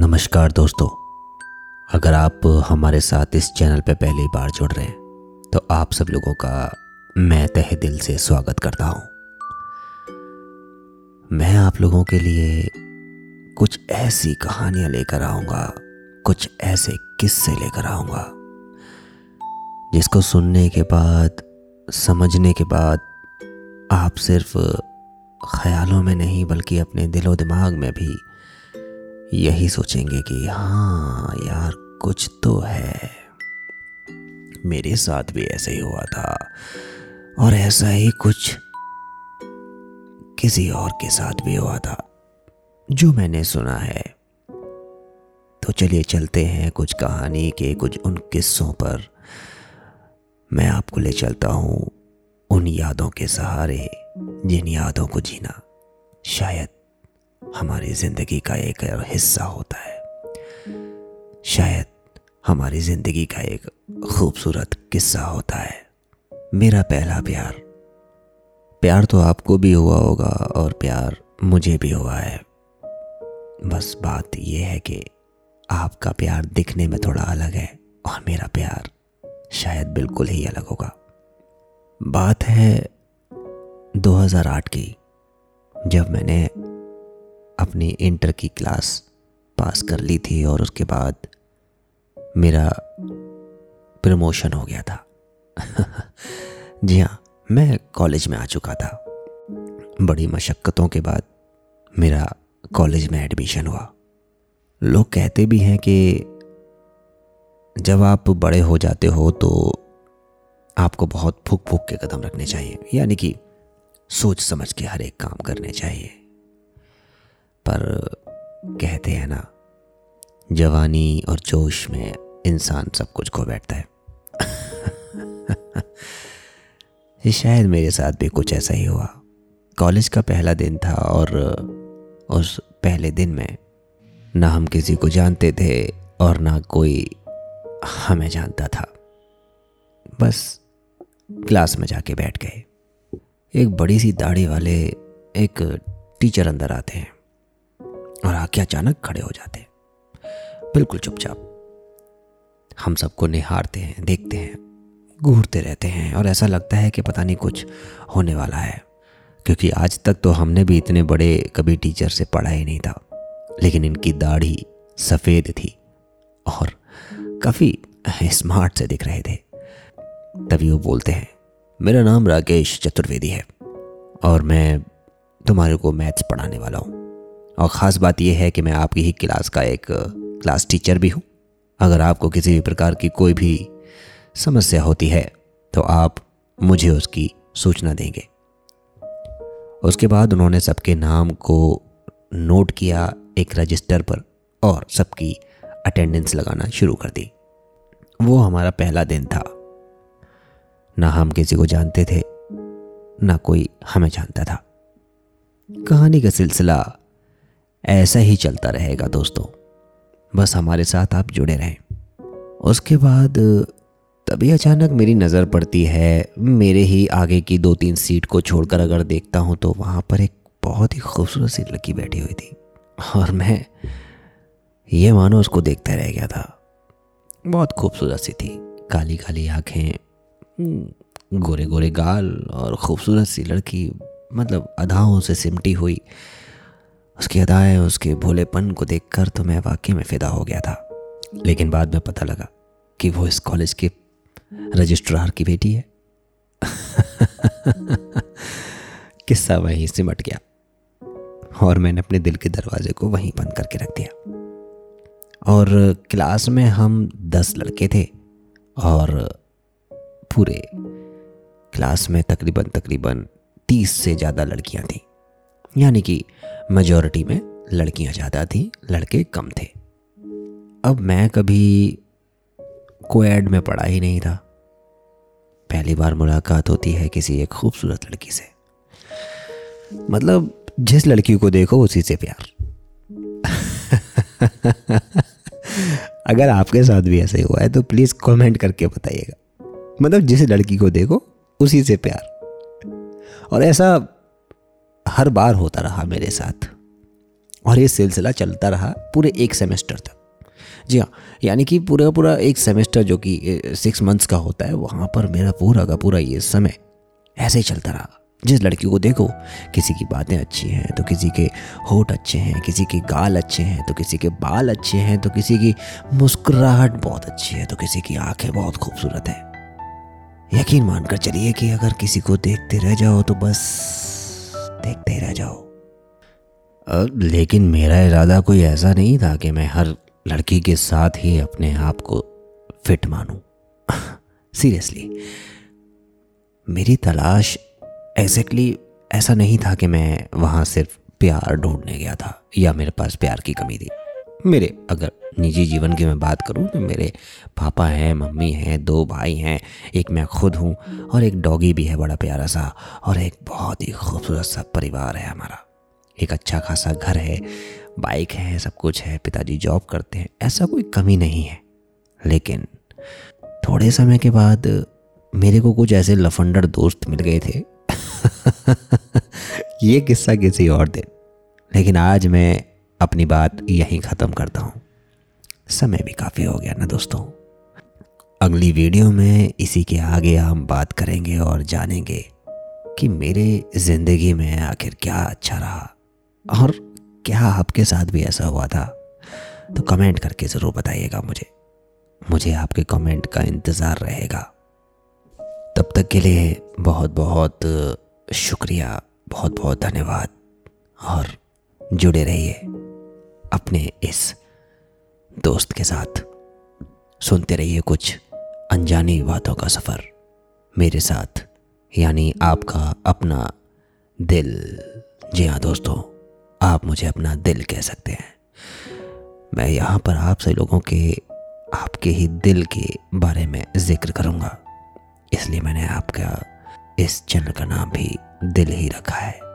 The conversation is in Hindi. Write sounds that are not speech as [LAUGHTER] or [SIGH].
नमस्कार दोस्तों। अगर आप हमारे साथ इस चैनल पर पहली बार जुड़ रहे हैं तो आप सब लोगों का मैं तहे दिल से स्वागत करता हूँ। मैं आप लोगों के लिए कुछ ऐसी कहानियाँ लेकर आऊँगा, कुछ ऐसे किस्से लेकर आऊँगा, जिसको सुनने के बाद, समझने के बाद आप सिर्फ़ ख्यालों में नहीं, बल्कि अपने दिलो दिमाग में भी यही सोचेंगे कि हाँ यार, कुछ तो है। मेरे साथ भी ऐसे ही हुआ था। और ऐसा ही कुछ किसी और के साथ भी हुआ था, जो मैंने सुना है। तो चलिए चलते हैं कुछ कहानी के कुछ उन किस्सों पर। मैं आपको ले चलता हूँ उन यादों के सहारे, जिन यादों को जीना शायद हमारी ज़िंदगी का एक हिस्सा होता है। शायद हमारी ज़िंदगी का एक खूबसूरत किस्सा होता है। मेरा पहला प्यार। प्यार तो आपको भी हुआ होगा और प्यार मुझे भी हुआ है। बस बात यह है कि आपका प्यार दिखने में थोड़ा अलग है और मेरा प्यार शायद बिल्कुल ही अलग होगा। बात है 2008 की, जब मैंने अपनी इंटर की क्लास पास कर ली थी और उसके बाद मेरा प्रमोशन हो गया था। [LAUGHS] जी हाँ मैं कॉलेज में आ चुका था। बड़ी मशक्क़तों के बाद मेरा कॉलेज में एडमिशन हुआ। लोग कहते भी हैं कि जब आप बड़े हो जाते हो तो आपको बहुत फूक फूक के कदम रखने चाहिए, यानी कि सोच समझ के हर एक काम करने चाहिए। पर कहते हैं ना, जवानी और जोश में इंसान सब कुछ खो बैठता है। [LAUGHS] शायद मेरे साथ भी कुछ ऐसा ही हुआ। कॉलेज का पहला दिन था और उस पहले दिन में ना हम किसी को जानते थे और ना कोई हमें जानता था। बस क्लास में जाके बैठ गए। एक बड़ी सी दाढ़ी वाले एक टीचर अंदर आते हैं। और आके अचानक खड़े हो जाते हैं। बिल्कुल चुपचाप। हम सबको निहारते हैं, देखते हैं, घूरते रहते हैं और ऐसा लगता है कि पता नहीं कुछ होने वाला है। क्योंकि आज तक तो हमने भी इतने बड़े कभी टीचर से पढ़ा ही नहीं था, लेकिन इनकी दाढ़ी सफ़ेद थी और काफ़ी स्मार्ट से दिख रहे थे। तभी वो बोलते हैं, मेरा नाम राकेश चतुर्वेदी है और मैं तुम्हारे को मैथ्स पढ़ाने वाला हूँ। और ख़ास बात यह है कि मैं आपकी ही क्लास का एक क्लास टीचर भी हूँ। अगर आपको किसी भी प्रकार की कोई भी समस्या होती है तो आप मुझे उसकी सूचना देंगे। उसके बाद उन्होंने सबके नाम को नोट किया एक रजिस्टर पर और सबकी अटेंडेंस लगाना शुरू कर दी। वो हमारा पहला दिन था। ना हम किसी को जानते थे, ना कोई हमें जानता था। कहानी का सिलसिला ऐसा ही चलता रहेगा दोस्तों। बस हमारे साथ आप जुड़े रहें। उसके बाद, तभी अचानक मेरी नज़र पड़ती है, मेरे ही आगे की दो तीन सीट को छोड़कर अगर देखता हूँ तो वहाँ पर एक बहुत ही खूबसूरत सी लड़की बैठी हुई थी। और मैं, ये मानो उसको देखता रह गया था। बहुत खूबसूरत सी थी। काली काली आँखें गोरे गोरे गाल और खूबसूरत सी लड़की मतलब अधाओं से सिमटी हुई। उसकी अदाएँ, उसके भोलेपन को देखकर तो मैं वाकई में फिदा हो गया था। लेकिन बाद में पता लगा कि वो इस कॉलेज के रजिस्ट्रार की बेटी है। [LAUGHS] किस्सा वहीं सिमट गया और मैंने अपने दिल के दरवाजे को वहीं बंद करके रख दिया। और क्लास में हम दस लड़के थे और पूरे क्लास में तकरीबन तकरीबन तीस से ज़्यादा लड़कियाँ थीं। यानी कि मेजोरिटी में लड़कियाँ ज़्यादा थी, लड़के कम थे। अब मैं कभी कोएड में पढ़ा ही नहीं था। पहली बार मुलाकात होती है किसी एक खूबसूरत लड़की से। मतलब जिस लड़की को देखो, उसी से प्यार। [LAUGHS] अगर आपके साथ भी ऐसे हुआ है तो प्लीज़ कमेंट करके बताइएगा। मतलब जिस लड़की को देखो, उसी से प्यार। और ऐसा हर बार होता रहा मेरे साथ। और ये सिलसिला चलता रहा पूरे एक सेमेस्टर तक। जी हाँ यानी कि पूरा पूरा एक सेमेस्टर जो कि सिक्स मंथ्स का होता है, वहाँ पर मेरा पूरा का पूरा ये समय ऐसे ही चलता रहा। जिस लड़की को देखो, किसी की बातें अच्छी हैं तो किसी के होठ अच्छे हैं, किसी के गाल अच्छे हैं तो किसी के बाल अच्छे हैं तो किसी की मुस्कुराहट बहुत अच्छी है तो किसी की आँखें बहुत खूबसूरत हैं। यकीन मानकर चलिए कि अगर किसी को देखते रह जाओ तो बस लेकिन मेरा इरादा कोई ऐसा नहीं था कि मैं हर लड़की के साथ ही अपने आप को फिट मानूं। [LAUGHS] सीरियसली मेरी तलाश एग्जैक्टली exactly ऐसा नहीं था कि मैं वहाँ सिर्फ़ प्यार ढूँढने गया था या मेरे पास प्यार की कमी थी। मेरे अगर निजी जीवन की मैं बात करूँ तो मेरे पापा हैं, मम्मी हैं, दो भाई हैं, एक मैं खुद हूँ और एक डॉगी भी है, बड़ा प्यारा सा और एक बहुत ही खूबसूरत सा परिवार है हमारा। एक अच्छा खासा घर है, बाइक है, सब कुछ है, पिताजी जॉब करते हैं, ऐसा कोई कमी नहीं है। लेकिन थोड़े समय के बाद मेरे को कुछ ऐसे लफंडर दोस्त मिल गए थे। [LAUGHS] ये किस्सा किसी और दिन। लेकिन आज मैं अपनी बात यहीं ख़त्म करता हूँ। समय भी काफ़ी हो गया ना दोस्तों। अगली वीडियो में इसी के आगे हम बात करेंगे और जानेंगे कि मेरे ज़िंदगी में आखिर क्या अच्छा रहा। और क्या आपके साथ भी ऐसा हुआ था? तो कमेंट करके ज़रूर बताइएगा मुझे। मुझे आपके कमेंट का इंतज़ार रहेगा। तब तक के लिए बहुत बहुत शुक्रिया बहुत बहुत धन्यवाद। और जुड़े रहिए अपने इस दोस्त के साथ। सुनते रहिए कुछ अनजानी बातों का सफ़र मेरे साथ। यानी आपका अपना दिल। जी हाँ दोस्तों। आप मुझे अपना दिल कह सकते हैं। मैं यहाँ पर आपसे लोगों के, आपके ही दिल के बारे में ज़िक्र करूँगा। इसलिए मैंने आपका इस चैनल का नाम भी दिल ही रखा है।